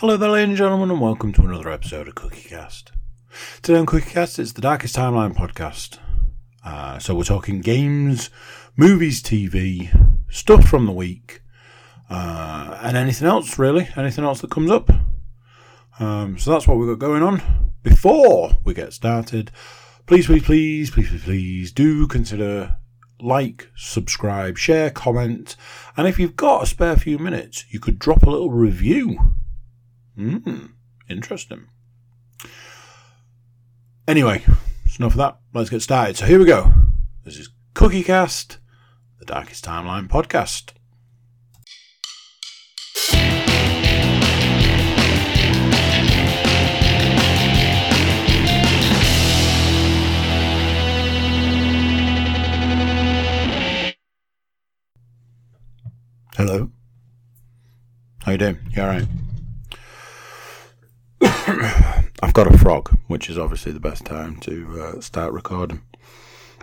Hello there, ladies and gentlemen, and welcome to another episode of CookieCast. Today on CookieCast, it's the Darkest Timeline podcast. Uh, so we're talking games, movies, TV, stuff from the week, uh, and anything else, really. Anything else that comes up. Um, so that's what we've got going on. Before we get started, please, please, please, please, please, please do consider like, subscribe, share, comment, and if you've got a spare few minutes, you could drop a little review. Hmm, interesting. Anyway, it's enough of that. Let's get started. So here we go. This is CookieCast, the Darkest Timeline podcast. Hello. How you doing? You alright? I've got a frog, which is obviously the best time to uh, start recording.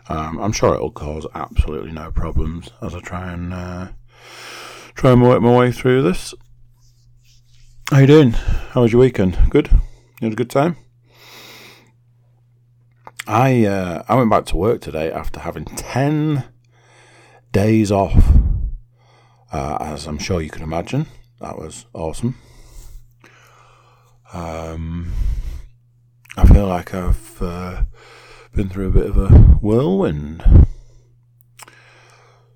Um, I'm sure it'll cause absolutely no problems as I try and uh, try and work my way through this. How you doing? How was your weekend? Good. You had a good time. I uh, I went back to work today after having ten days off uh, as I'm sure you can imagine. That was awesome. Um, I feel like I've uh, been through a bit of a whirlwind.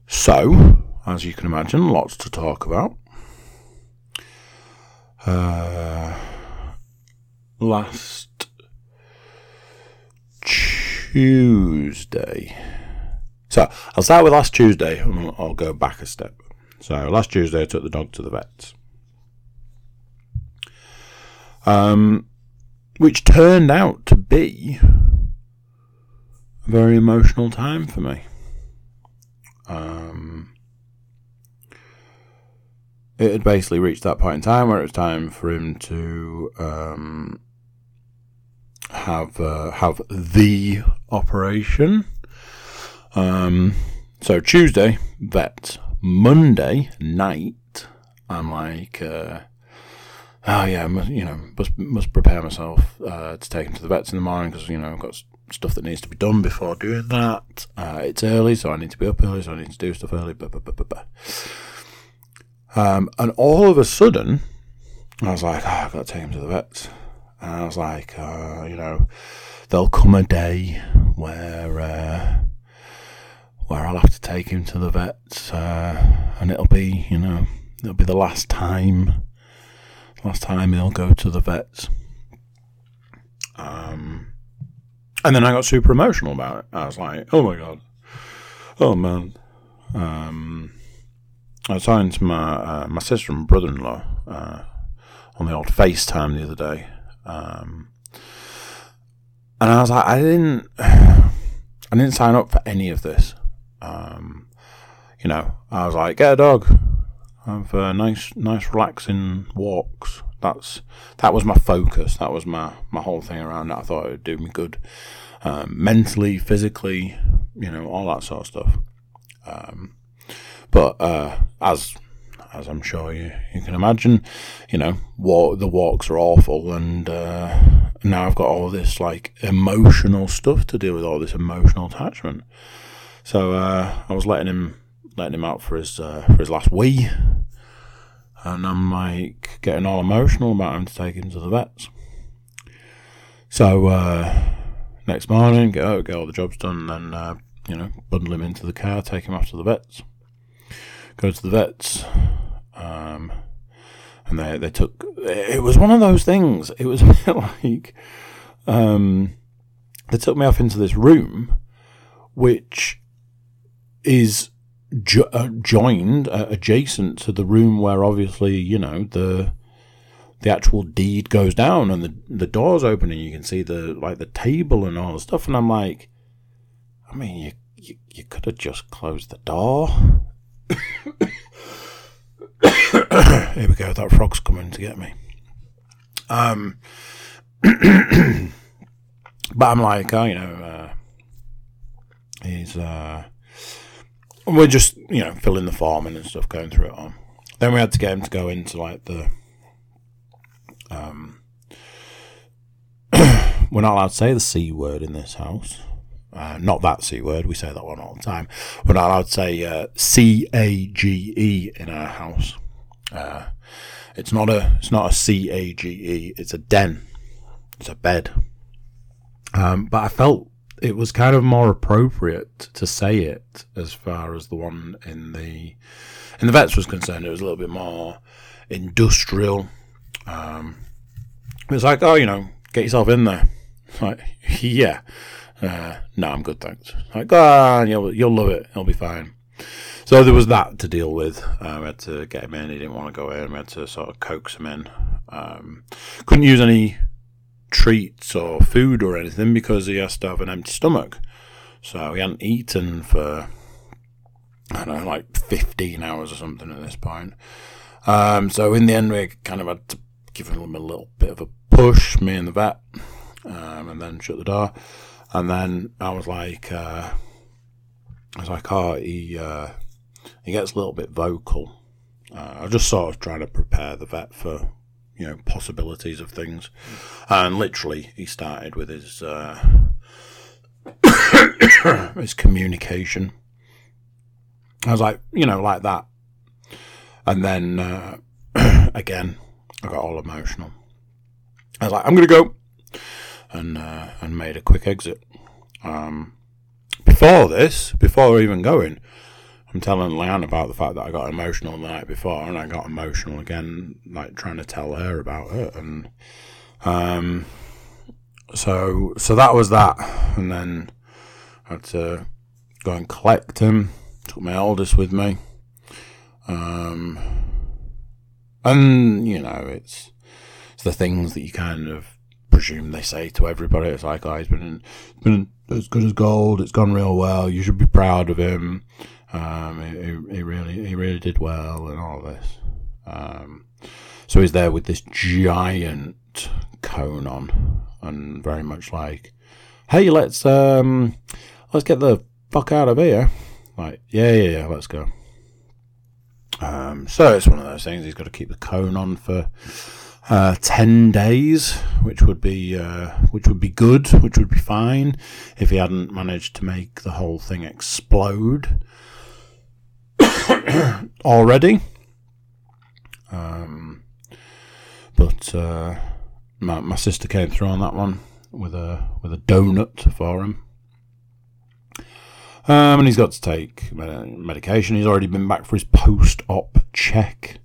So, as you can imagine, lots to talk about. Uh, last Tuesday. So, I'll start with last Tuesday and I'll go back a step. So last Tuesday, I took the dog to the vets, um, which turned out to be a very emotional time for me. Um, it had basically reached that point in time where it was time for him to um, have uh, have the operation. Um, so Tuesday, vet. Monday night, I'm like, uh, oh yeah, must, you know, must must prepare myself uh, to take him to the vets in the morning because you know I've got stuff that needs to be done before doing that. Uh, it's early, so I need to be up early, so I need to do stuff early. Blah, blah, blah, um, and all of a sudden, I was like, oh, I've got to take him to the vets. And I was like, uh, you know, there'll come a day where uh, where I'll have to take him to the vets, uh, and it'll be, you know, it'll be the last time, last time he'll go to the vets. Um, and then I got super emotional about it. I was like, oh my god, oh man. Um, I was talking to my uh, my sister and brother in law uh, on the old FaceTime the other day, um, and I was like, I didn't, I didn't sign up for any of this. Um, you know, I was like, get a dog, have uh, nice, nice, relaxing walks. That's that was my focus. That was my my whole thing around that. I thought it would do me good, um, mentally, physically, you know, all that sort of stuff. Um, but uh, as as I'm sure you, you can imagine, you know, walk, the walks are awful, and uh, now I've got all this like emotional stuff to deal with, all this emotional attachment. So uh, I was letting him letting him out for his uh, for his last wee, and I'm like getting all emotional about him to take him to the vets. So uh, next morning, get out, get all the jobs done, and then uh, you know bundle him into the car, take him off to the vets. Go to the vets, um, and they they took. It was one of those things. It was like um, they took me off into this room, which is jo- uh, joined uh, adjacent to the room where obviously you know the the actual deed goes down and the the doors open and you can see the like the table and all the stuff. And I'm like I mean you you, you could have just closed the door. Here we go. That frog's coming to get me. Um but I'm like oh you know uh, he's uh we're just you know filling the form in and stuff, going through it on. Then we had to get him to go into like the Um, we're not allowed to say the c word in this house. Uh, not that c word. We say that one all the time. We're not allowed to say uh, c a g e in our house. Uh, it's not a it's not a c a g e. It's a den. It's a bed. Um, but I felt it was kind of more appropriate to say it as far as the one in the in the vets was concerned. It was a little bit more industrial. Um, it was like, oh, you know, get yourself in there. Like, yeah, uh, no, I'm good, thanks. Like, go on, you'll you'll love it. It'll be fine. So there was that to deal with. Um, we had to get him in. He didn't want to go in. We had to sort of coax him in. Um, couldn't use any treats or food or anything because he has to have an empty stomach. So he hadn't eaten for I don't know, like 15 hours or something at this point. Um, so in the end, we kind of had to give him a little bit of a push, me and the vet, um, and then shut the door. And then I was like, uh, I was like, oh, he uh, he gets a little bit vocal. Uh, I was just sort of trying to prepare the vet for you know possibilities of things, and literally he started with his uh, his communication. I was like, you know, like that, and then uh, again, I got all emotional. I was like, I'm gonna go, and uh, and made a quick exit. Um, before this, before even going, I'm telling Leanne about the fact that I got emotional the night before, and I got emotional again, like trying to tell her about it, and um, so so that was that, and then I had to go and collect him. Took my oldest with me, um, and you know it's it's the things that you kind of presume they say to everybody. It's like, oh, he's been been as good as gold. It's gone real well. You should be proud of him. Um, he, he, really, he really did well, and all this. Um, so he's there with this giant cone on, and very much like, "Hey, let's um, let's get the fuck out of here." Like, yeah, yeah, yeah, let's go. Um, so it's one of those things. He's got to keep the cone on for uh, ten days, which would be uh, which would be good, which would be fine if he hadn't managed to make the whole thing explode. already. Um, but uh, my, my sister came through on that one with a with a donut for him. Um, and he's got to take medication. He's already been back for his post-op check.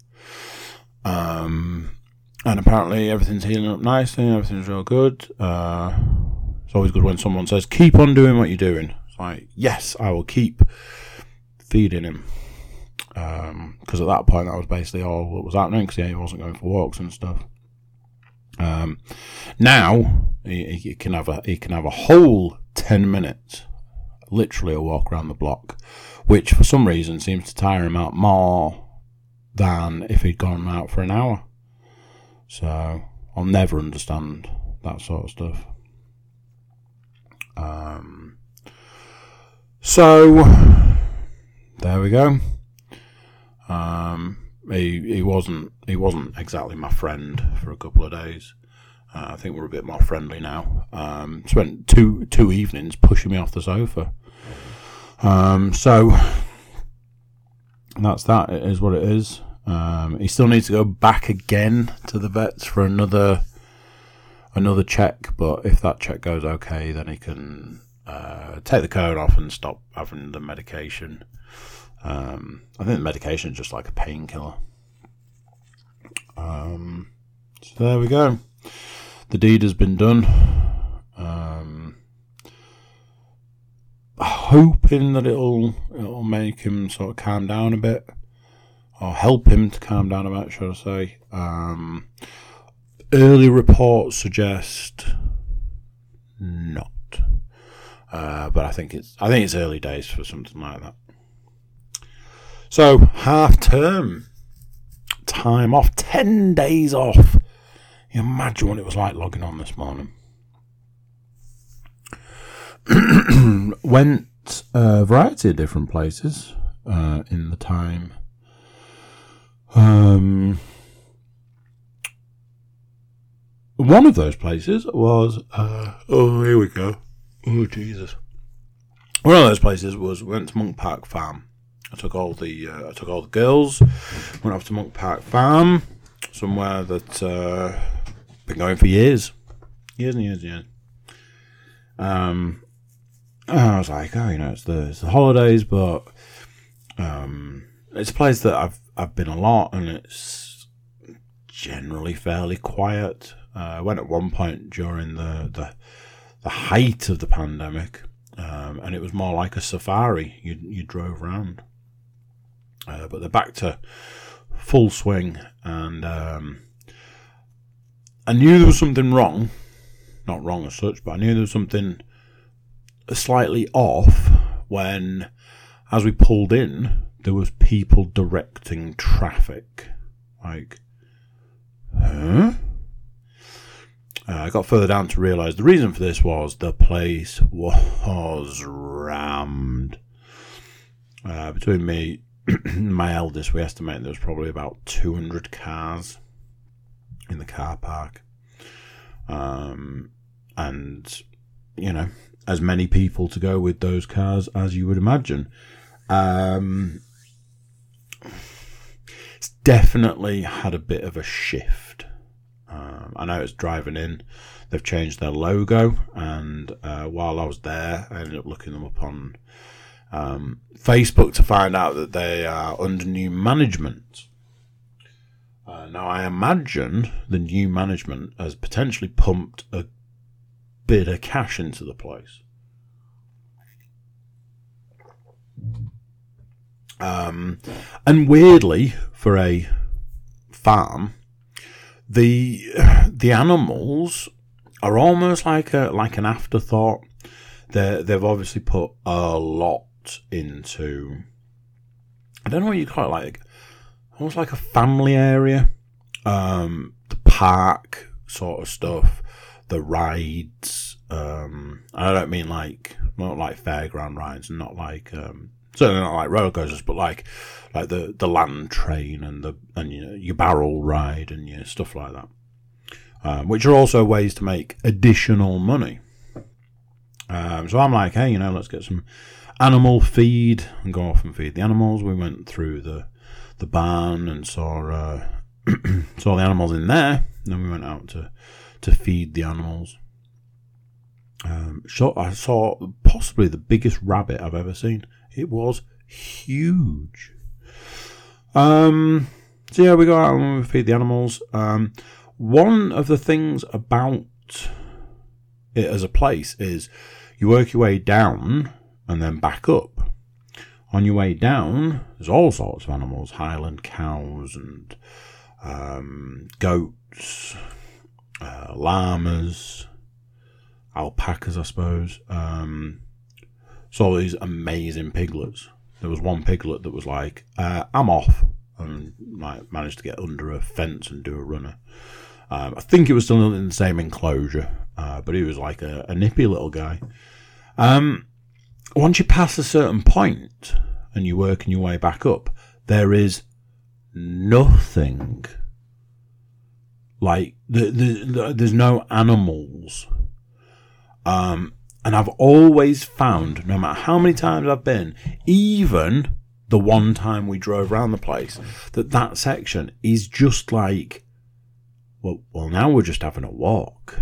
Um, and apparently everything's healing up nicely. Everything's real good. Uh, it's always good when someone says, "Keep on doing what you're doing." It's like, yes, I will keep feeding him because um, at that point that was basically all that was happening because yeah, he wasn't going for walks and stuff. Um, now he, he, can have a he can have a whole ten minutes, literally a walk around the block, which for some reason seems to tire him out more than if he'd gone out for an hour. So I'll never understand that sort of stuff. Um, so there we go. Um, he he wasn't he wasn't exactly my friend for a couple of days. Uh, I think we're a bit more friendly now. Um, spent two two evenings pushing me off the sofa. Um, so that's that. It is what it is. Um, he still needs to go back again to the vets for another another check. But if that check goes okay, then he can uh, take the cone off and stop having the medication. Um, I think the medication is just like a painkiller. Um, so there we go. The deed has been done. Um, hoping that it'll it'll make him sort of calm down a bit, or help him to calm down a bit, should I say? Um, early reports suggest not, uh, but I think it's I think it's early days for something like that. So, half term. Time off. 10 days off. You imagine what it was like logging on this morning. Went a variety of different places uh, in the time. Um, one of those places was, uh, oh, here we go. Oh, Jesus. One of those places was, went to Monk Park Farm. I took all the, uh, I took all the girls, went off to Monk Park Farm, somewhere that, uh, been going for years. Years and years and years. Um, I was like, oh, you know, it's the, it's the holidays, but, um, it's a place that I've, I've been a lot and it's generally fairly quiet. Uh, I went at one point during the, the, the height of the pandemic, um, and it was more like a safari. You, you drove around. Uh, but they're back to full swing, and um, I knew there was something wrong. Not wrong as such, but I knew there was something slightly off when, as we pulled in, there was people directing traffic. Like, huh? Uh, I got further down to realise the reason for this was the place was rammed. Uh, between me my eldest, we estimate there was probably about 200 cars in the car park. Um, and, you know, as many people to go with those cars as you would imagine. Um, it's definitely had a bit of a shift. Um, I know it's driving in. They've changed their logo, and uh, while I was there, I ended up looking them up on um, Facebook to find out that they are under new management. Uh, now, I imagine the new management has potentially pumped a bit of cash into the place. Um, and weirdly, for a farm, the the animals are almost like a like an afterthought. They they've obviously put a lot into. I don't know what you call it, like almost like a family area. Um, the park sort of stuff, the rides. Um, I don't mean like not like fairground rides, not like um, certainly not like roller coasters, but like like the the land train and the and you know, your barrel ride and your stuff like that, um, which are also ways to make additional money. Um, so I'm like, hey, you know, let's get some animal feed and go off and feed the animals. We went through the the barn and saw uh, saw the animals in there. Then we went out to to feed the animals. Um, so I saw possibly the biggest rabbit I've ever seen. It was huge. Um, so yeah, we go out and we feed the animals. Um, one of the things about it as a place is you work your way down and then back up. On your way down, there's all sorts of animals: Highland cows and um, goats, uh, llamas, alpacas, I suppose. Um, saw these amazing piglets. There was one piglet that was like, uh, "I'm off," and like managed to get under a fence and do a runner. Um, I think it was still in the same enclosure, uh, but he was like a, a nippy little guy. Um, once you pass a certain point and you're working your way back up, there is nothing. Like the, the, the, there's no animals. Um, and I've always found, no matter how many times I've been, even the one time we drove around the place, that that section is just like, well, well, now we're just having a walk.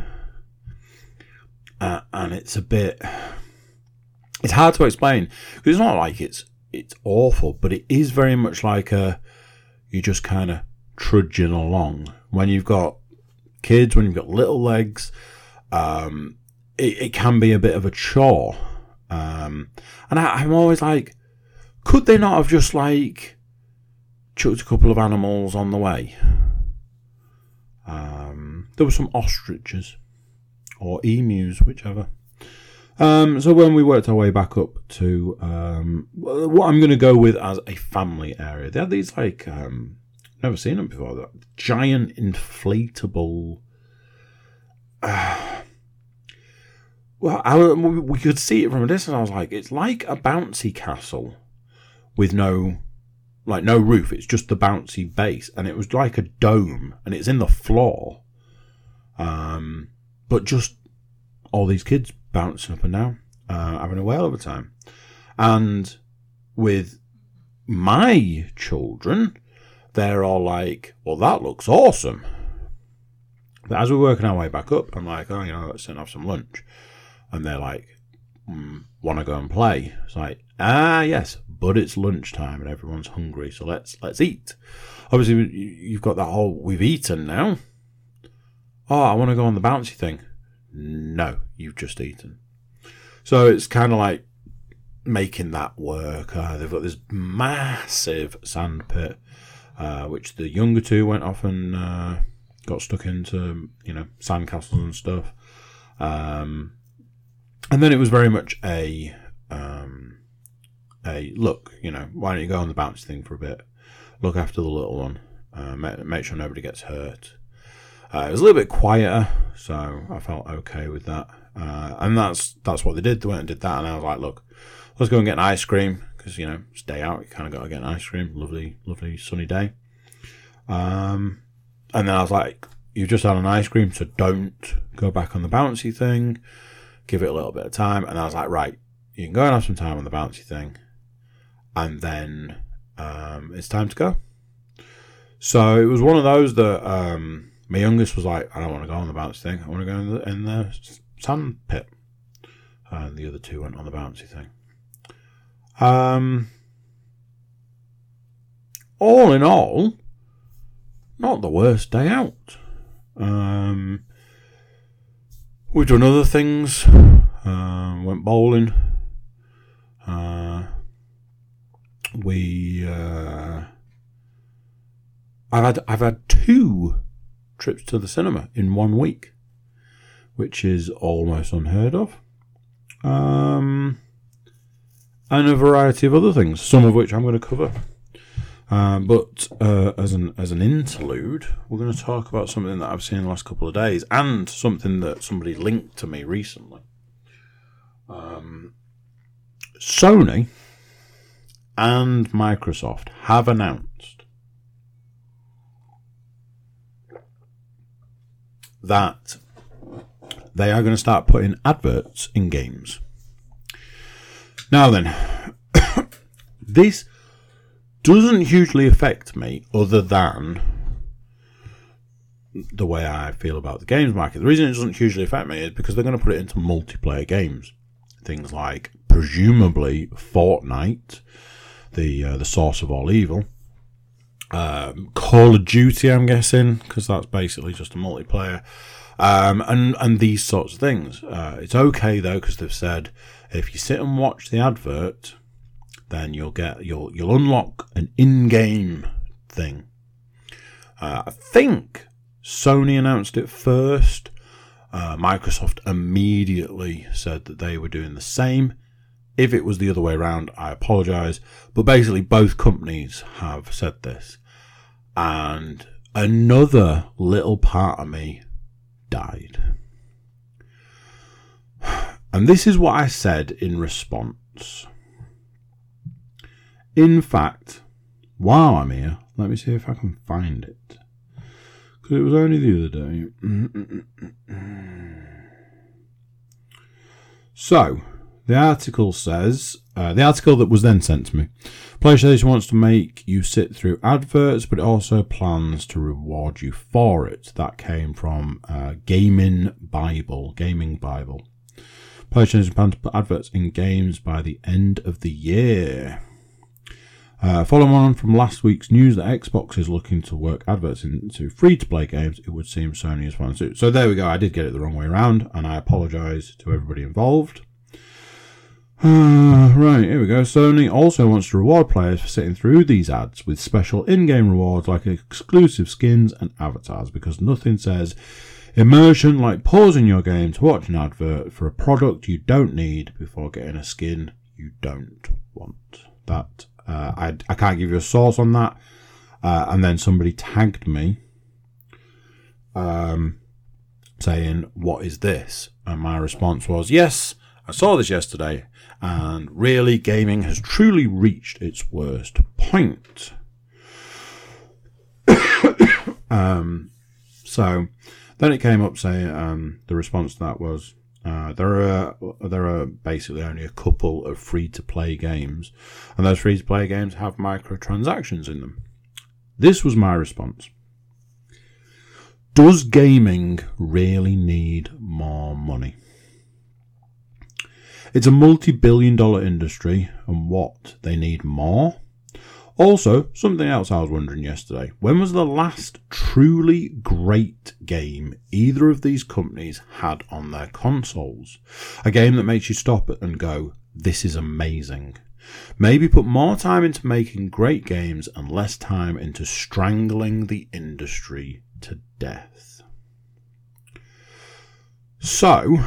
Uh, and it's a bit, it's hard to explain because it's not like it's it's awful, but it is very much like a you're just kind of trudging along when you've got kids, when you've got little legs. Um, it, it can be a bit of a chore. Um, and I, I'm always like, could they not have just like chucked a couple of animals on the way? Um, there were some ostriches or emus, whichever. Um, so when we worked our way back up to um, what I'm going to go with as a family area, they had these like um, never seen them before. That giant inflatable. Uh, well, I, we could see it from a distance. I was like, it's like a bouncy castle with no, like no roof. It's just the bouncy base, and it was like a dome, and it's in the floor. Um, but just all these kids bouncing up and down, uh, having a whale of a time. And with my children, they're all like, well, that looks awesome. But as we're working our way back up, I'm like, oh, you know, let's have some lunch. And they're like, mm, want to go and play? It's like, ah, yes, but it's lunchtime and everyone's hungry, so let's let's eat. Obviously, you've got that whole we've eaten now. Oh, I want to go on the bouncy thing. No, you've just eaten. So it's kind of like making that work. Uh, they've got this massive sand pit, uh, which the younger two went off and uh, got stuck into, you know, sandcastles and stuff. Um, and then it was very much a um, a look. You know, why don't you go on the bounce thing for a bit? Look after the little one. Uh, make, make sure nobody gets hurt. Uh, it was a little bit quieter, so I felt okay with that. Uh, and that's that's what they did. They went and did that, and I was like, look, let's go and get an ice cream because you know it's day out. You kind of got to get an ice cream. Lovely, lovely sunny day. Um, and then I was like, you've just had an ice cream, so don't go back on the bouncy thing. Give it a little bit of time. And I was like, right, you can go and have some time on the bouncy thing, and then um, it's time to go. So it was one of those that um, my youngest was like, I don't want to go on the bouncy thing. I want to go in the, in the sand pit. And the other two went on the bouncy thing. Um, all in all, not the worst day out. Um, we've done other things. Uh, went bowling. Uh, we uh, I've had I've had two trips to the cinema in one week, which is almost unheard of. Um, and a variety of other things, some of which I'm going to cover. Uh, but uh, as an as an interlude, we're going to talk about something that I've seen in the last couple of days, and something that somebody linked to me recently. Um, Sony and Microsoft have announced that they are going to start putting adverts in games. Now then, this doesn't hugely affect me other than the way I feel about the games market. The reason it doesn't hugely affect me is because they're going to put it into multiplayer games. Things like, presumably, Fortnite, the uh, the source of all evil. Um, Call of Duty, I'm guessing, because that's basically just a multiplayer, um, and and these sorts of things. Uh, it's okay though because they've said if you sit and watch the advert, then you'll get you'll you'll unlock an in-game thing. Uh, I think Sony announced it first. Uh, Microsoft immediately said that they were doing the same. If it was the other way around, I apologize. But basically, both companies have said this. And another little part of me died. And this is what I said in response. In fact, while I'm here, let me see if I can find it. Because it was only the other day. So, the article says, uh, the article that was then sent to me. PlayStation wants to make you sit through adverts, but it also plans to reward you for it. That came from uh, Gaming Bible. Gaming Bible. PlayStation plans to put adverts in games by the end of the year. Uh, following on from last week's news that Xbox is looking to work adverts into free to play games, it would seem Sony is fine too. So there we go. I did get it the wrong way around, and I apologise to everybody involved. Uh, right, here we go. Sony also wants to reward players for sitting through these ads with special in game rewards like exclusive skins and avatars because nothing says immersion like pausing your game to watch an advert for a product you don't need before getting a skin you don't want. That uh, I, I can't give you a source on that. Uh, and then somebody tagged me um, saying, What is this? And my response was, Yes, I saw this yesterday and really gaming has truly reached its worst point. um, so Then it came up saying um, the response to that was uh, there are there are basically only a couple of free to play games, and those free to play games have microtransactions in them. This was my response. Does gaming really need more money? It's a multi billion dollar industry, and what? They need more? Also, something else I was wondering yesterday. When was the last truly great game either of these companies had on their consoles? A game that makes you stop and go, this is amazing. Maybe put more time into making great games and less time into strangling the industry to death. So,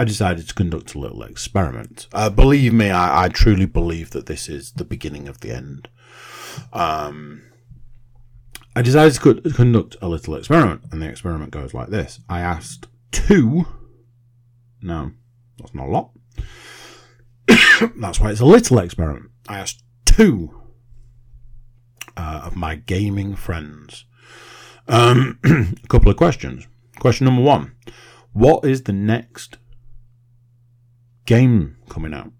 I decided to conduct a little experiment. Uh, believe me, I, I, truly believe that this is the beginning of the end. Um, I decided to conduct a little experiment, and the experiment goes like this. I asked two. No, that's not a lot. that's why it's a little experiment. I asked two uh, of my gaming friends um, a couple of questions. Question number one What is the next game coming out?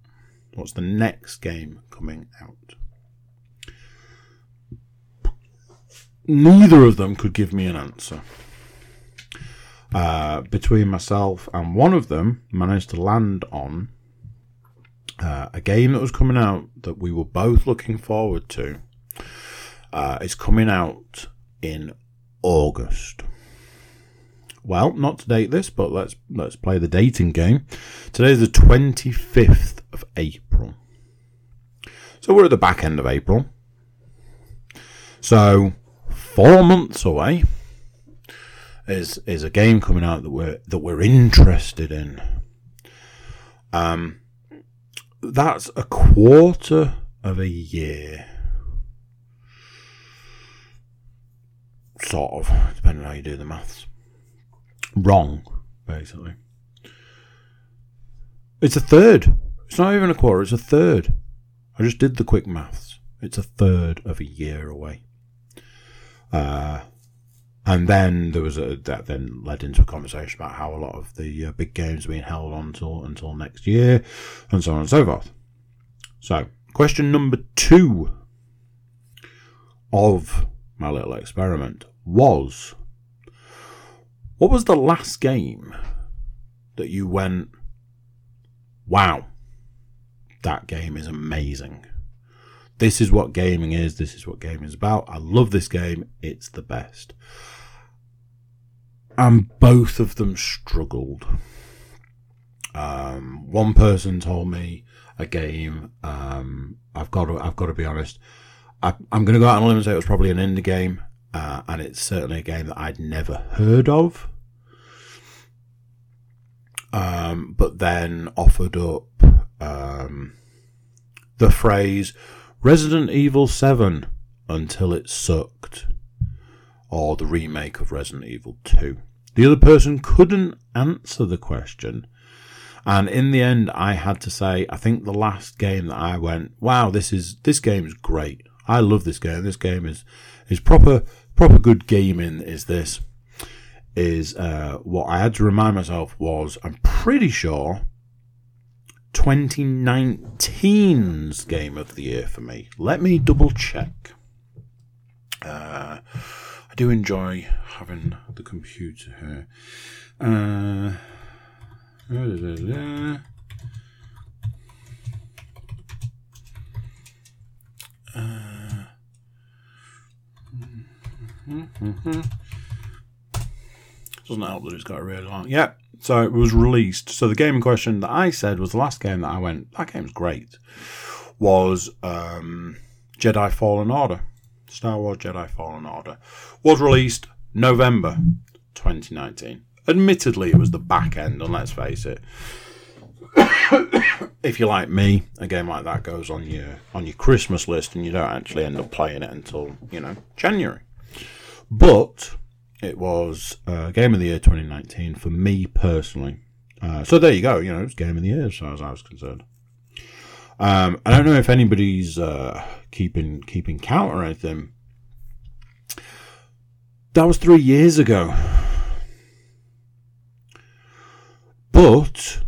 What's the next game coming out? Neither of them could give me an answer. Uh, between myself and one of them, managed to land on uh, a game that was coming out that we were both looking forward to. Uh, it's coming out in August. Well, not to date this, but let's let's play the dating game. Today is the 25th of April. So we're at the back end of April. So four months away is is a game coming out that we're that we're interested in. Um that's a quarter of a year. Sort of, depending on how you do the maths wrong, basically. It's a third. It's not even a quarter, it's a third. I just did the quick maths. It's a third of a year away. Uh, and then there was a that then led into a conversation about how a lot of the uh, big games are being held on until until next year, and so on and so forth. So, question number two of my little experiment was what was the last game that you went, wow, that game is amazing? This is what gaming is. This is what gaming is about. I love this game. It's the best. And both of them struggled. Um, one person told me a game. Um, I've got to. I've got to be honest. I, am going to go out on a limb and say it was probably an indie game, uh, and it's certainly a game that I'd never heard of um, but then offered up um, the phrase Resident Evil 7 until it sucked, or the remake of Resident Evil 2. The other person couldn't answer the question. And in the end, I had to say, I think the last game that I went, wow, this is this game is great. I love this game. This game is is proper proper good gaming. Is this? Is uh, what I had to remind myself was I'm pretty sure 2019's game of the year for me. Let me double check. Uh, I do enjoy having the computer here. Uh, uh, mm-hmm. Doesn't help that it's got a really long. Yeah, so it was released. So the game in question that I said was the last game that I went. That game's great. Was um, Jedi Fallen Order. Star Wars Jedi Fallen Order was released November 2019. Admittedly, it was the back end, and let's face it. if you're like me, a game like that goes on your on your Christmas list, and you don't actually end up playing it until you know January. But it was uh, Game of the Year 2019 for me personally. Uh, so there you go. You know, it's Game of the Year as far as I was concerned. Um, I don't know if anybody's uh, keeping keeping count or anything. That was three years ago, but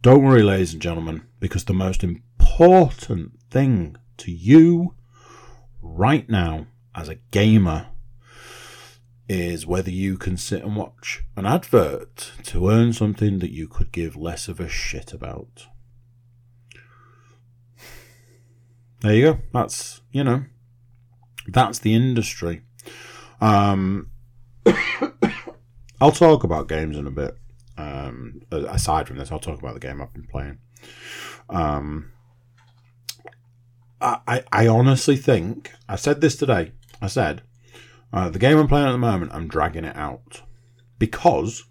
don't worry, ladies and gentlemen, because the most important thing to you right now as a gamer is whether you can sit and watch an advert to earn something that you could give less of a shit about. There you go. That's, you know, that's the industry. Um, I'll talk about games in a bit. Um, aside from this, I'll talk about the game I've been playing. Um, I, I honestly think I said this today. I said uh, the game I'm playing at the moment, I'm dragging it out because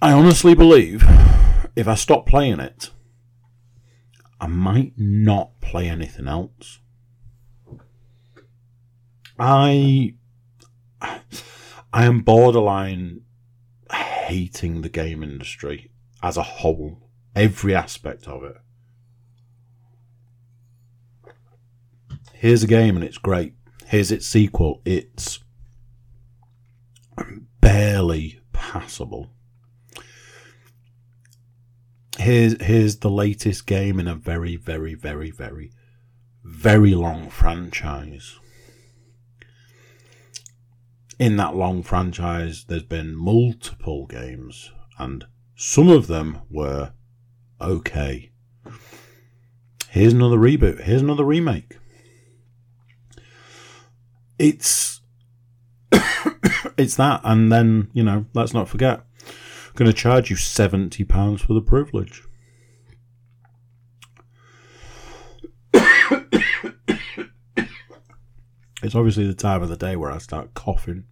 I honestly believe if I stop playing it, I might not play anything else. I I am borderline hating the game industry as a whole, every aspect of it. Here's a game and it's great. Here's its sequel. It's barely passable. Here's here's the latest game in a very, very, very, very, very long franchise. In that long franchise, there's been multiple games, and some of them were okay. Here's another reboot. Here's another remake. It's it's that, and then you know, let's not forget, going to charge you seventy pounds for the privilege. it's obviously the time of the day where I start coughing.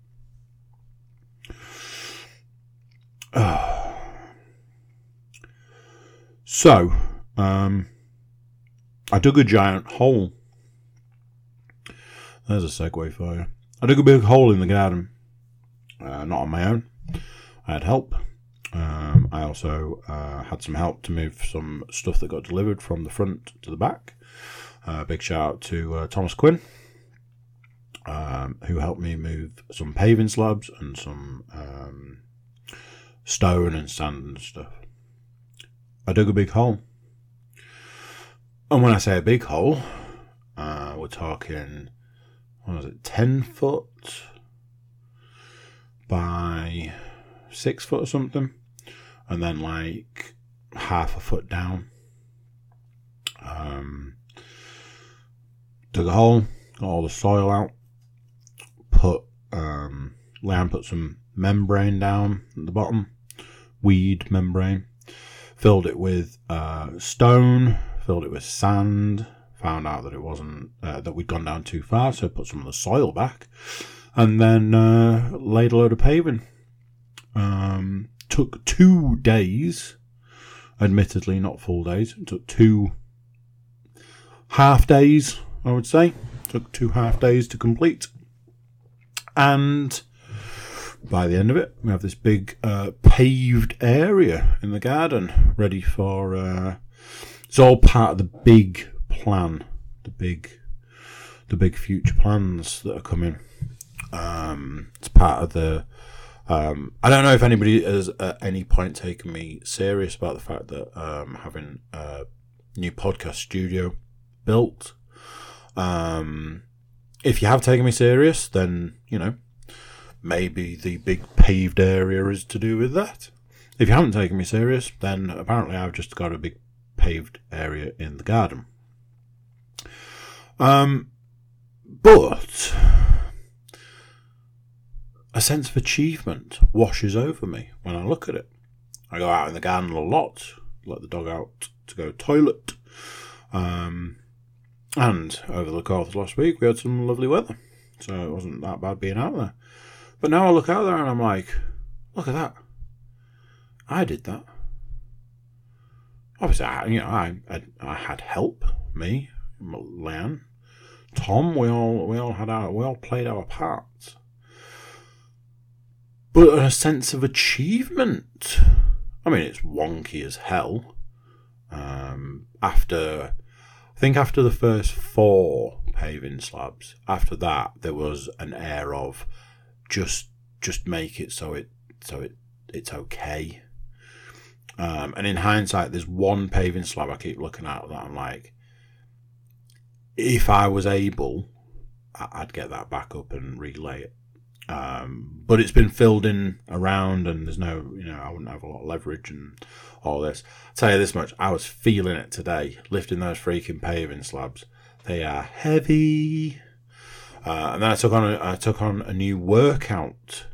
So, um, I dug a giant hole. There's a segue for you. I dug a big hole in the garden. Uh, not on my own. I had help. Um, I also uh, had some help to move some stuff that got delivered from the front to the back. Uh, big shout out to uh, Thomas Quinn, um, who helped me move some paving slabs and some um, stone and sand and stuff. I dug a big hole. And when I say a big hole, uh, we're talking, what was it, 10 foot by 6 foot or something. And then like half a foot down. Um, dug a hole, got all the soil out, put, um, Leanne put some membrane down at the bottom, weed membrane filled it with uh, stone, filled it with sand, found out that it wasn't uh, that we'd gone down too far, so put some of the soil back, and then uh, laid a load of paving. Um, took two days, admittedly not full days. It took two half days, I would say. Took two half days to complete, and by the end of it, we have this big uh, paved area in the garden ready for. Uh, it's all part of the big plan, the big, the big future plans that are coming. Um, it's part of the. Um, I don't know if anybody has at any point taken me serious about the fact that um, having a new podcast studio built. Um, if you have taken me serious, then you know maybe the big paved area is to do with that. If you haven't taken me serious, then apparently I've just got a big paved area in the garden. Um, but a sense of achievement washes over me when I look at it. I go out in the garden a lot, let the dog out to go toilet. Um, and over the course of last week, we had some lovely weather, so it wasn't that bad being out there. But now I look out there and I'm like, look at that. I did that. Obviously, I, you know, I, I, I had help. Me, Leanne, Tom. We all we all had our we all played our parts. But a sense of achievement. I mean, it's wonky as hell. Um, after, I think after the first four paving slabs, after that there was an air of just just make it so it so it it's okay. Um, and in hindsight, there's one paving slab I keep looking at that I'm like, if I was able, I'd get that back up and relay it. Um, but it's been filled in around, and there's no, you know, I wouldn't have a lot of leverage and all this. I'll tell you this much: I was feeling it today, lifting those freaking paving slabs. They are heavy. Uh, and then I took on a, I took on a new workout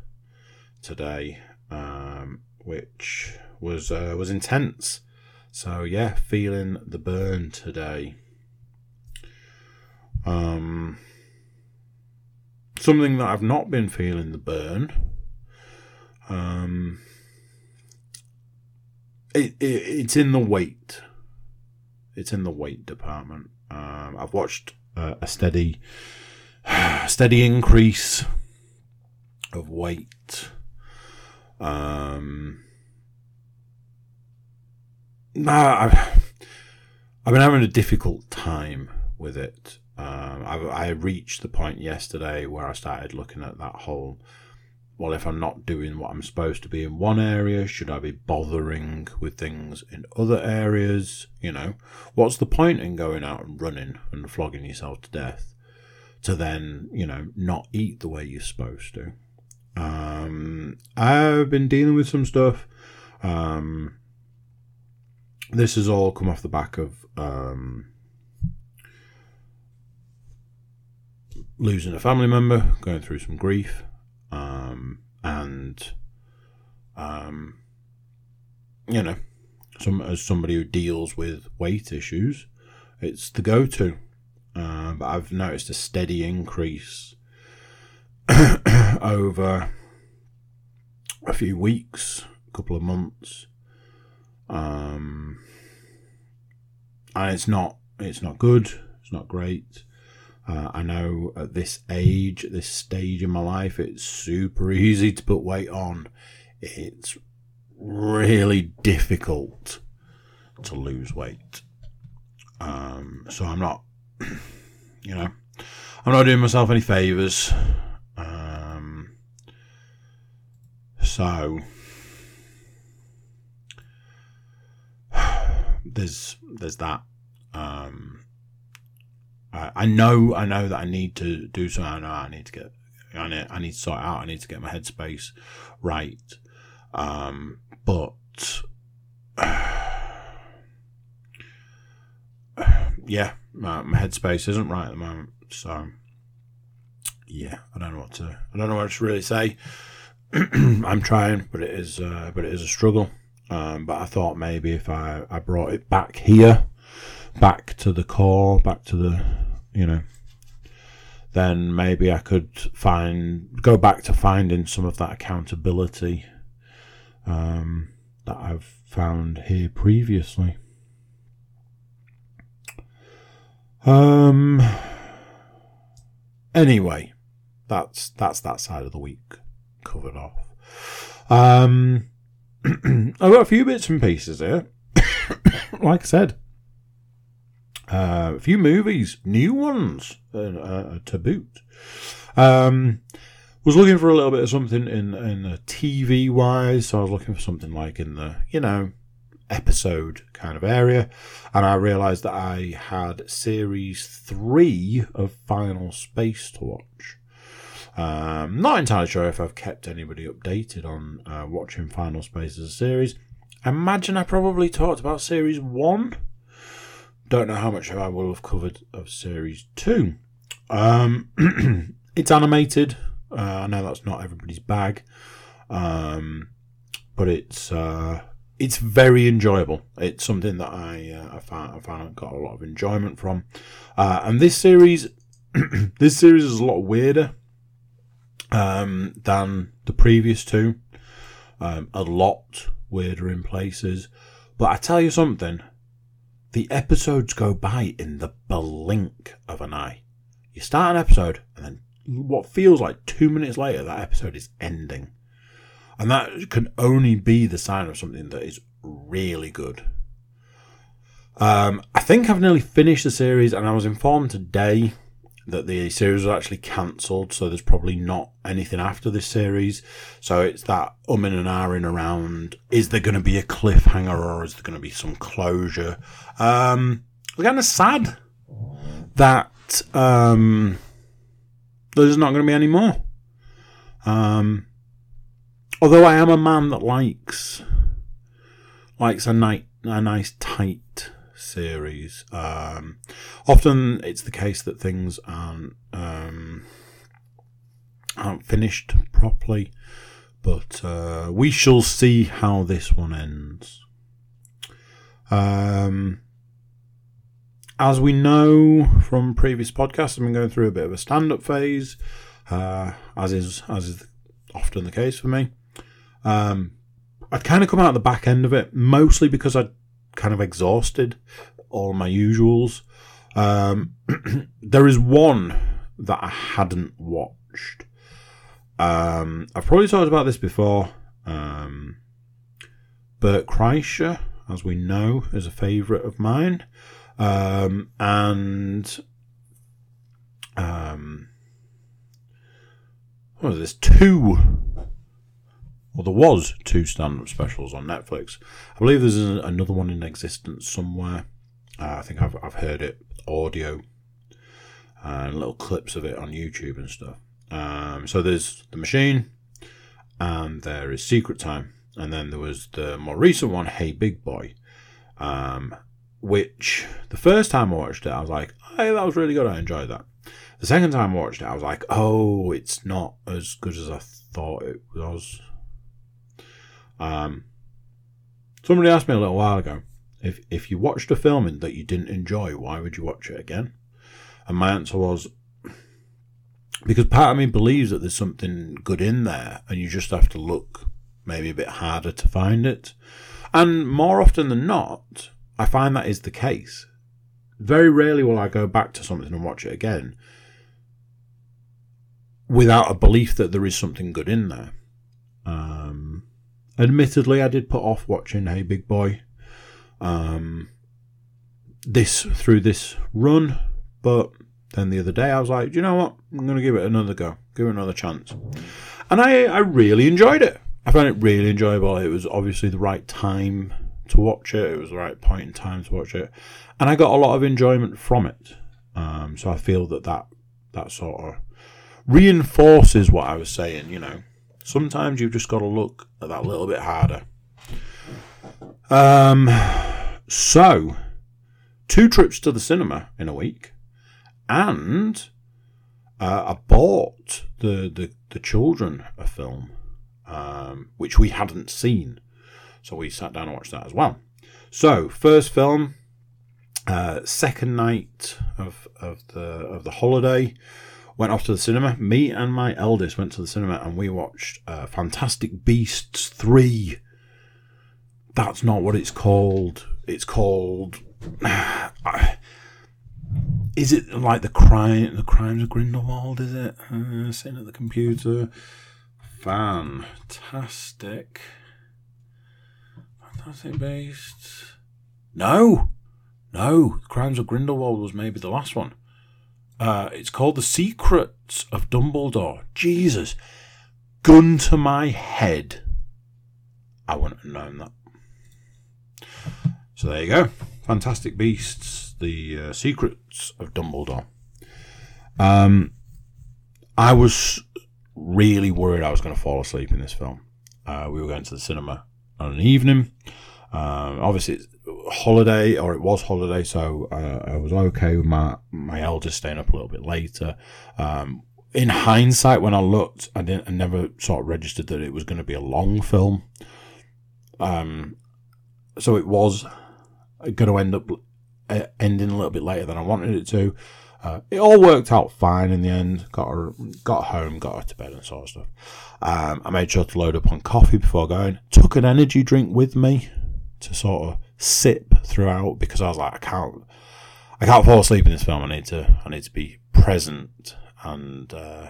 today, um, which was uh, was intense. So yeah, feeling the burn today. Um, something that I've not been feeling the burn. Um, it, it it's in the weight. It's in the weight department. Um, I've watched uh, a steady, steady increase of weight. Um, nah, I've, I've been having a difficult time with it. Um, I, I reached the point yesterday where I started looking at that whole. Well, if I'm not doing what I'm supposed to be in one area, should I be bothering with things in other areas? You know, what's the point in going out and running and flogging yourself to death to then, you know, not eat the way you're supposed to? Um, I've been dealing with some stuff. Um, this has all come off the back of um, losing a family member, going through some grief, um, and um, you know, some as somebody who deals with weight issues, it's the go-to. Uh, but I've noticed a steady increase over a few weeks, a couple of months, um, and it's not it's not good. It's not great. Uh, I know at this age, at this stage in my life, it's super easy to put weight on. It's really difficult to lose weight. Um, so I'm not, you know, I'm not doing myself any favors. Um, so there's there's that. Um, I, know I know that I need to do something. I know I need to get I need, I need to sort out. I need to get my headspace right. Um, but yeah, my, my headspace isn't right at the moment. So yeah, I don't know what to I don't know what to really say. I'm trying, but it is uh, but it is a struggle. Um, but I thought maybe if I, I brought it back here, back to the core, back to the, you know, then maybe I could find, go back to finding some of that accountability um, that I've found here previously. Um. Anyway, that's that's that side of the week covered off. Um. I've got a few bits and pieces here. like I said, a few movies, new ones uh, uh, to boot. Um, was looking for a little bit of something in in TV wise, so I was looking for something like in the you know episode kind of area, and I realised that I had series three of Final Space to watch. Um, not entirely sure if I've kept anybody updated on uh, watching Final Space as a series. Imagine I probably talked about series one. Don't know how much I will have covered of series two. Um, it's animated. Uh, I know that's not everybody's bag, um, but it's uh, it's very enjoyable. It's something that I uh, I found I found got a lot of enjoyment from, uh, and this series this series is a lot weirder um, than the previous two. Um, a lot weirder in places. But I tell you something, the episodes go by in the blink of an eye. You start an episode, and then what feels like two minutes later, that episode is ending. And that can only be the sign of something that is really good. Um, I think I've nearly finished the series, and I was informed today that the series was actually cancelled, so there's probably not anything after this series. So it's that umming and ahhing around: is there going to be a cliffhanger or is there going to be some closure? Um, it's kind of sad that um, there's not going to be any more. Um, although I am a man that likes likes a night a nice tight series. Um, often it's the case that things aren't um, aren't finished properly, but uh, we shall see how this one ends. Um, as we know from previous podcasts, I've been going through a bit of a stand-up phase, uh, as is as is often the case for me. Um, I'd kind of come out the back end of it, mostly because I'd kind of exhausted all my usuals. Um, there is one that I hadn't watched. Um, I've probably talked about this before. Um, Bert Kreischer, as we know, is a favourite of mine. Um, and um, what is this? Two well, there was two stand-up specials on Netflix. I believe there's another one in existence somewhere. Uh, I think I've I've heard it audio and little clips of it on YouTube and stuff. Um, so there's the machine, and there is Secret Time, and then there was the more recent one, Hey Big Boy, um, which the first time I watched it, I was like, hey, that was really good. I enjoyed that. The second time I watched it, I was like, oh, it's not as good as I thought it was. Um, somebody asked me a little while ago if if you watched a film that you didn't enjoy, why would you watch it again? And my answer was because part of me believes that there's something good in there, and you just have to look maybe a bit harder to find it. And more often than not, I find that is the case. Very rarely will I go back to something and watch it again without a belief that there is something good in there. Admittedly, I did put off watching Hey Big Boy um, this through this run, but then the other day I was like, you know what? I'm going to give it another go, give it another chance, and I I really enjoyed it. I found it really enjoyable. It was obviously the right time to watch it. It was the right point in time to watch it, and I got a lot of enjoyment from it. Um, so I feel that that that sort of reinforces what I was saying. You know, Sometimes you've just got to look at that little bit harder. Um, so, two trips to the cinema in a week, and uh, I bought the, the, the children a film, um, which we hadn't seen. So we sat down and watched that as well. So, first film, uh, second night of, of the of the holiday went off to the cinema. Me and my eldest went to the cinema and we watched uh, Fantastic Beasts 3. That's not what it's called. It's called. is it like the crime, the crimes of Grindelwald? Is it uh, sitting at the computer? Fantastic, fantastic beasts. No, no, the crimes of Grindelwald was maybe the last one. Uh, it's called The Secrets of Dumbledore. Jesus. Gun to my head. I wouldn't have known that. So there you go. Fantastic Beasts, The uh, Secrets of Dumbledore. Um, I was really worried I was going to fall asleep in this film. Uh, we were going to the cinema on an evening. Um, obviously, holiday, or it was holiday, so uh, I was okay with my my eldest staying up a little bit later. Um, in hindsight, when I looked, I didn't, I never sort of registered that it was going to be a long film. Um, so it was going to end up uh, ending a little bit later than I wanted it to. Uh, it all worked out fine in the end. Got her, got home, got her to bed, and sort of stuff. Um, I made sure to load up on coffee before going. Took an energy drink with me to sort of sip throughout because I was like, I can't, I can't fall asleep in this film. I need to, I need to be present, and uh,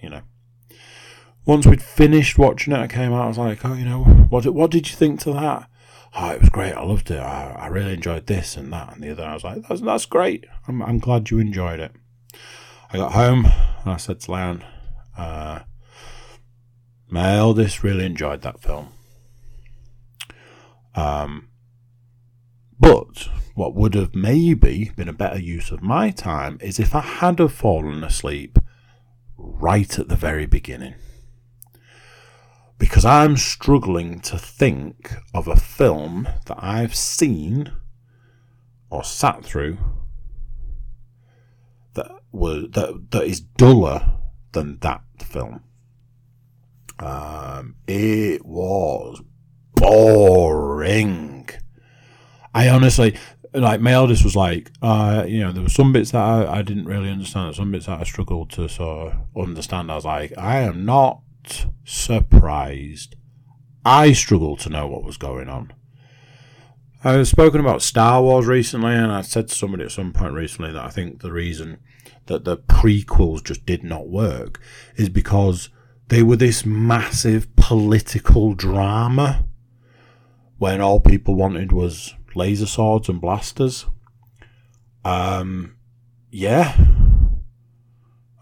you know, once we'd finished watching it, I came out. I was like, oh, you know, what, what did you think to that? Oh, it was great. I loved it. I, I really enjoyed this and that and the other. I was like, that's that's great. I'm I'm glad you enjoyed it. I got home and I said to Leanne, uh, my eldest really enjoyed that film. Um, but what would have maybe been a better use of my time is if I had have fallen asleep right at the very beginning. Because I'm struggling to think of a film that I've seen or sat through that was that that is duller than that film. Um, it was boring. I honestly, like, my eldest was like, uh, you know, there were some bits that I, I didn't really understand, some bits that I struggled to sort of understand. I was like, I am not surprised. I struggled to know what was going on. I've spoken about Star Wars recently, and I said to somebody at some point recently that I think the reason that the prequels just did not work is because they were this massive political drama when all people wanted was laser swords and blasters. Um, yeah.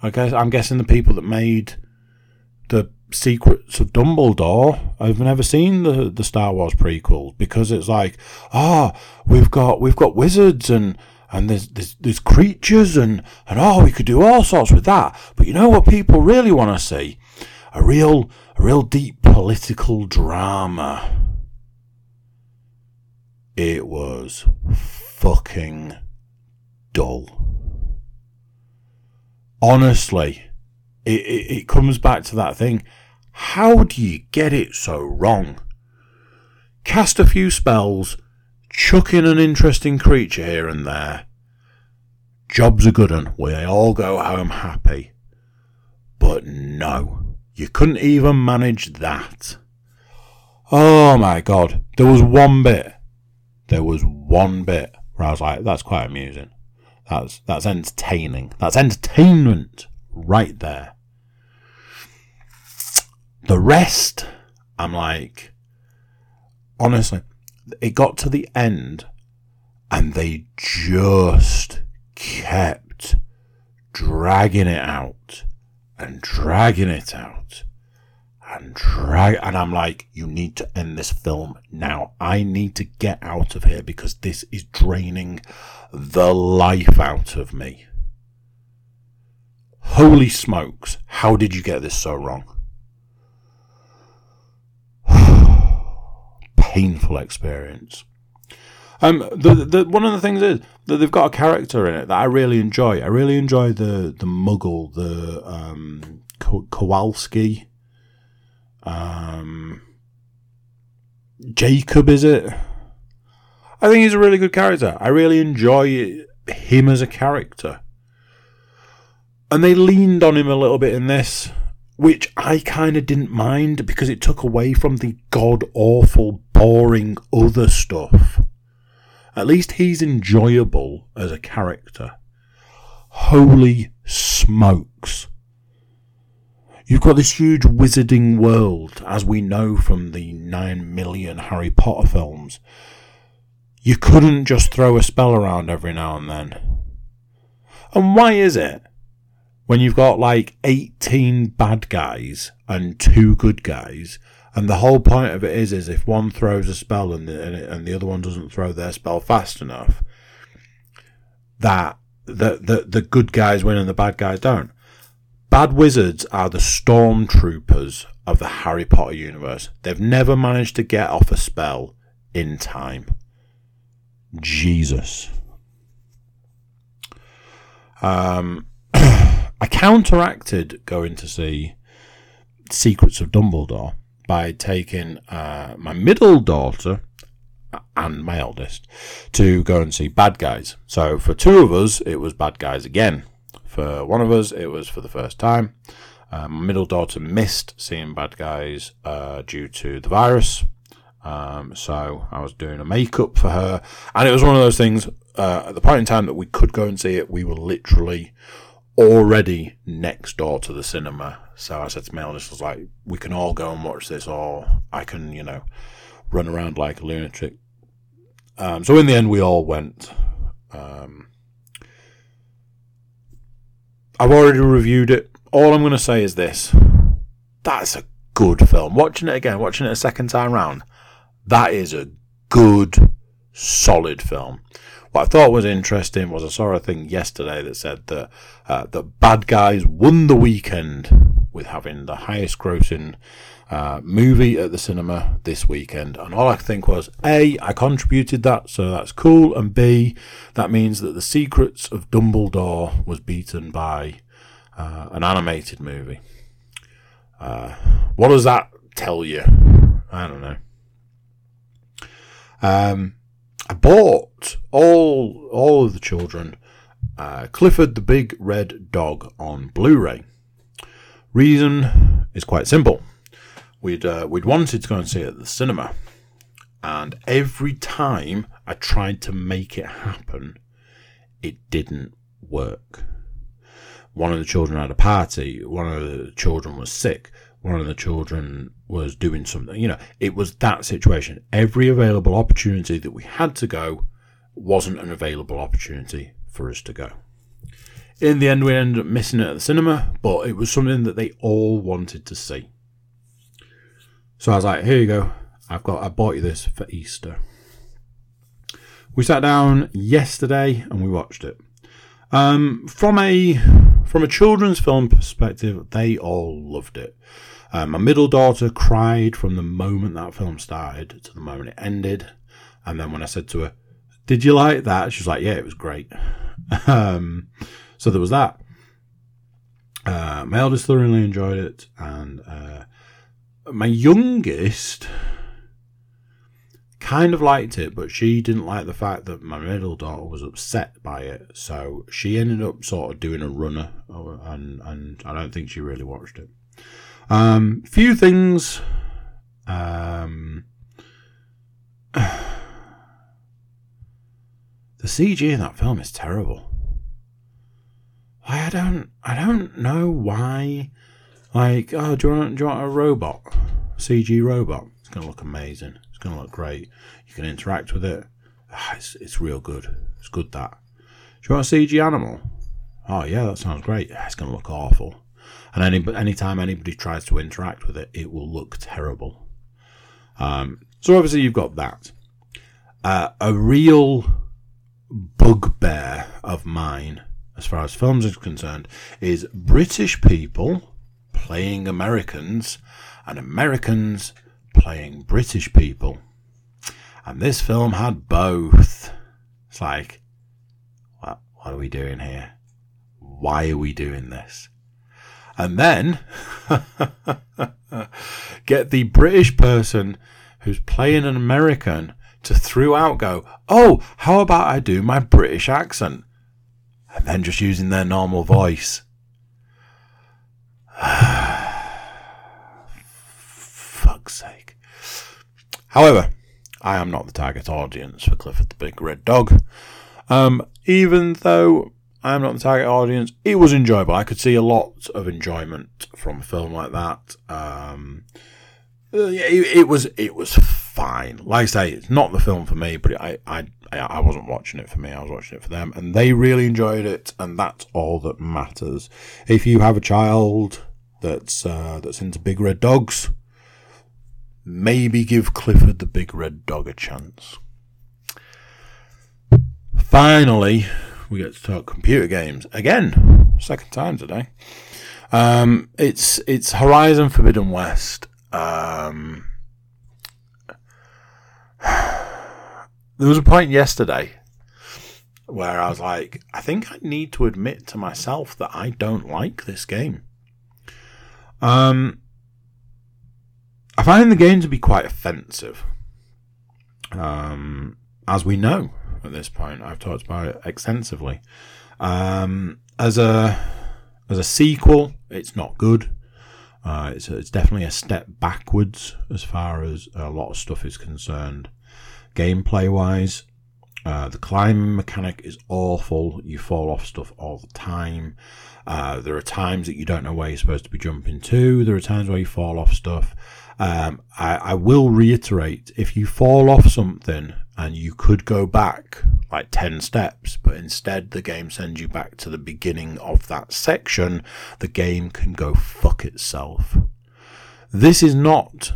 I guess I'm guessing the people that made the Secrets of Dumbledore I've never seen the the Star Wars prequels because it's like, ah, oh, we've got we've got wizards and and there's, there's there's creatures and and oh, we could do all sorts with that. But you know what people really want to see? A real a real deep political drama. It was fucking dull. Honestly, it, it, it comes back to that thing. How do you get it so wrong? Cast a few spells, chuck in an interesting creature here and there. Job's a good one. We all go home happy. But no, you couldn't even manage that. Oh my god, there was one bit there was one bit where I was like, that's quite amusing. That's that's entertaining. That's entertainment right there. The rest, I'm like, honestly, it got to the end and they just kept dragging it out and dragging it out and drag and I'm like, you need to end this film now. I need to get out of here because this is draining the life out of me. Holy smokes, how did you get this so wrong? Painful experience. Um, the, the one of the things is that they've got a character in it that I really enjoy. I really enjoy the the Muggle, the um, Kowalski um, Jacob, is it? I think he's a really good character. I really enjoy him as a character. And they leaned on him a little bit in this, which I kind of didn't mind because it took away from the god awful, boring other stuff. At least he's enjoyable as a character. Holy smokes. You've got this huge wizarding world, as we know from the 9 million Harry Potter films. You couldn't just throw a spell around every now and then. And why is it? When you've got like 18 bad guys and two good guys, and the whole point of it is, is if one throws a spell and the, and the other one doesn't throw their spell fast enough, that the, the, the good guys win and the bad guys don't. Bad wizards are the stormtroopers of the Harry Potter universe. They've never managed to get off a spell in time. Jesus. Um, I counteracted going to see Secrets of Dumbledore by taking uh, my middle daughter and my eldest to go and see Bad Guys. So for two of us, it was Bad Guys again. For one of us, it was for the first time. Uh, middle daughter missed seeing Bad Guys uh, due to the virus. Um, so I was doing a makeup for her. And it was one of those things, uh, at the point in time that we could go and see it, we were literally already next door to the cinema. So I said to eldest, I was like, we can all go and watch this, or I can, you know, run around like a lunatic. Um, so in the end, we all went. Um, I've already reviewed it. All I'm going to say is this: that's a good film. Watching it again, watching it a second time round, that is a good, solid film. What I thought was interesting was I saw a thing yesterday that said that uh, the bad guys won the weekend with having the highest grossing uh, movie at the cinema this weekend. And all I think was A, I contributed that, so that's cool. And B, that means that The Secrets of Dumbledore was beaten by uh, an animated movie. Uh, what does that tell you? I don't know. Um, I bought all all of the children uh, Clifford the Big Red Dog on Blu-ray. Reason is quite simple. We'd uh, we'd wanted to go and see it at the cinema, and every time I tried to make it happen, it didn't work. One of the children had a party. One of the children was sick one of the children was doing something. You know, it was that situation. Every available opportunity that we had to go wasn't an available opportunity for us to go. In the end, we ended up missing it at the cinema, but it was something that they all wanted to see. So I was like, "Here you go. I've got. I bought you this for Easter." We sat down yesterday and we watched it. Um, from a from a children's film perspective, they all loved it. Um, my middle daughter cried from the moment that film started to the moment it ended. And then when I said to her, Did you like that? She was like, Yeah, it was great. um, so there was that. Uh, my eldest thoroughly enjoyed it. And uh, my youngest kind of liked it, but she didn't like the fact that my middle daughter was upset by it. So she ended up sort of doing a runner, and, and I don't think she really watched it. Um, few things. Um, the CG in that film is terrible. I don't, I don't know why. Like, oh, do you want, do you want a robot, CG robot? It's gonna look amazing. It's gonna look great. You can interact with it. Ah, it's, it's real good. It's good that. Do you want a CG animal? Oh yeah, that sounds great. It's gonna look awful and any anytime anybody tries to interact with it, it will look terrible. Um, so obviously you've got that. Uh, a real bugbear of mine, as far as films is concerned, is British people playing Americans and Americans playing British people. And this film had both. It's like, what, what are we doing here? Why are we doing this? and then get the British person who's playing an American to throughout go, oh, how about I do my British accent? And then just using their normal voice. Fuck's sake. However, I am not the target audience for Clifford the Big Red Dog. Um, even though I am not the target audience. It was enjoyable. I could see a lot of enjoyment from a film like that. Um, uh, it, it, was it was fine. Like I say, it's not the film for me, but I, I I wasn't watching it for me. I was watching it for them, and they really enjoyed it, and that's all that matters. If you have a child that's uh, that's into big red dogs, maybe give Clifford the Big Red Dog a chance. Finally, we get to talk computer games again, second time today. Um, it's it's Horizon Forbidden West. Um, there was a point yesterday where I was like, I think I need to admit to myself that I don't like this game. Um, I find the game to be quite offensive. Um, as we know, at this point. I've talked about it extensively. Um, as a as a sequel, it's not good. Uh, it's it's definitely a step backwards as far as a lot of stuff is concerned. Gameplay wise, uh, the climbing mechanic is awful. You fall off stuff all the time. Uh, there are times that you don't know where you're supposed to be jumping to. There are times where you fall off stuff. Um, I, I, will reiterate if you fall off something and you could go back like 10 steps, but instead the game sends you back to the beginning of that section. The game can go fuck itself. This is not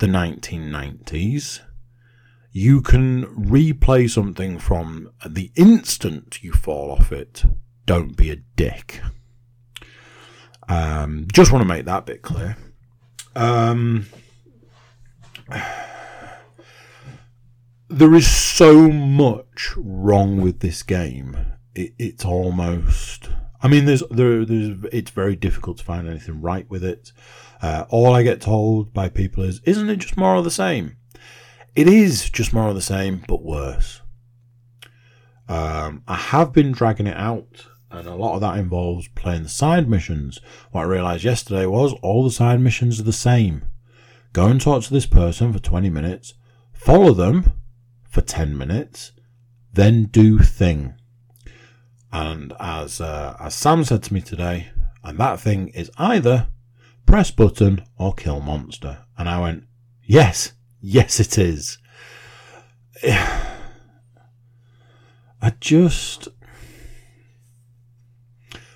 the 1990s. You can replay something from the instant you fall off it. Don't be a dick. Um, just want to make that bit clear. Um, there is so much wrong with this game. It, it's almost. I mean, there's there, there's. It's very difficult to find anything right with it. Uh, all I get told by people is, "Isn't it just more of the same?" It is just more of the same, but worse. Um, I have been dragging it out, and a lot of that involves playing the side missions. What I realised yesterday was all the side missions are the same. Go and talk to this person for 20 minutes, follow them for 10 minutes, then do thing. And as uh, as Sam said to me today, and that thing is either press button or kill monster. And I went, yes, yes, it is. I just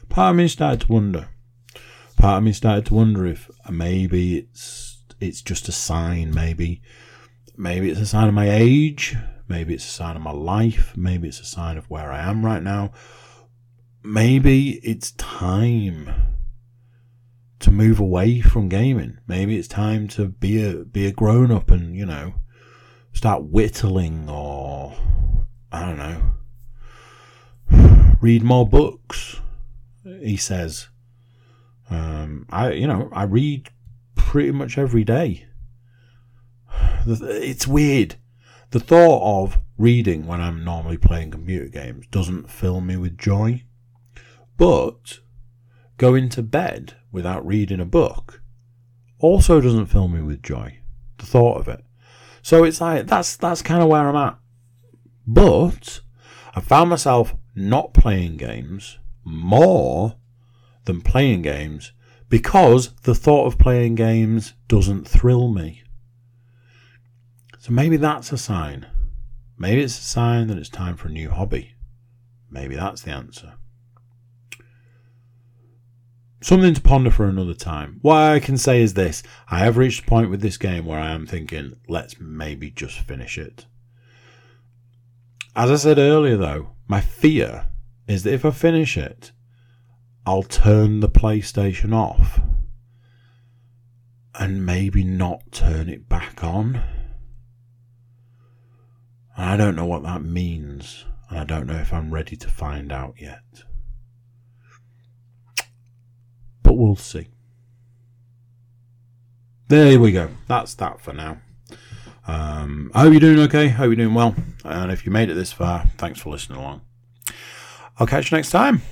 part of me started to wonder. Part of me started to wonder if maybe it's it's just a sign. Maybe maybe it's a sign of my age. Maybe it's a sign of my life. Maybe it's a sign of where I am right now. Maybe it's time to move away from gaming. Maybe it's time to be a be a grown up and you know start whittling or I don't know read more books. He says, um, I you know I read pretty much every day. It's weird. The thought of reading when I'm normally playing computer games doesn't fill me with joy. But going to bed without reading a book also doesn't fill me with joy. The thought of it. So it's like that's that's kind of where I'm at. But I found myself not playing games more than playing games because the thought of playing games doesn't thrill me. So maybe that's a sign. Maybe it's a sign that it's time for a new hobby. Maybe that's the answer. Something to ponder for another time. What I can say is this I have reached a point with this game where I am thinking, let's maybe just finish it. As I said earlier, though, my fear is that if I finish it, I'll turn the PlayStation off and maybe not turn it back on. And I don't know what that means, and I don't know if I'm ready to find out yet. But we'll see. There we go. That's that for now. Um, I hope you're doing okay. I Hope you're doing well. And if you made it this far, thanks for listening along. I'll catch you next time.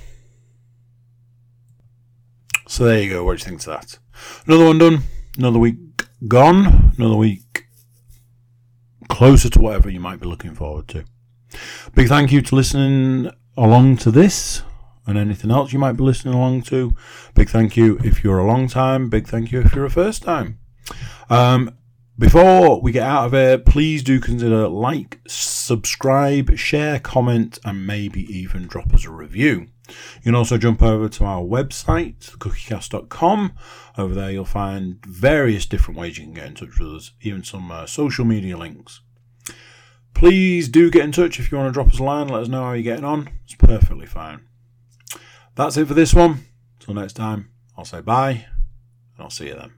So there you go. What do you think of that? Another one done. Another week gone. Another week closer to whatever you might be looking forward to. Big thank you to listening along to this and anything else you might be listening along to. Big thank you if you're a long time. Big thank you if you're a first time. Um, before we get out of here, please do consider like, subscribe, share, comment, and maybe even drop us a review. You can also jump over to our website, cookiecast.com. Over there, you'll find various different ways you can get in touch with us, even some uh, social media links. Please do get in touch if you want to drop us a line, let us know how you're getting on. It's perfectly fine. That's it for this one. Until next time, I'll say bye, and I'll see you then.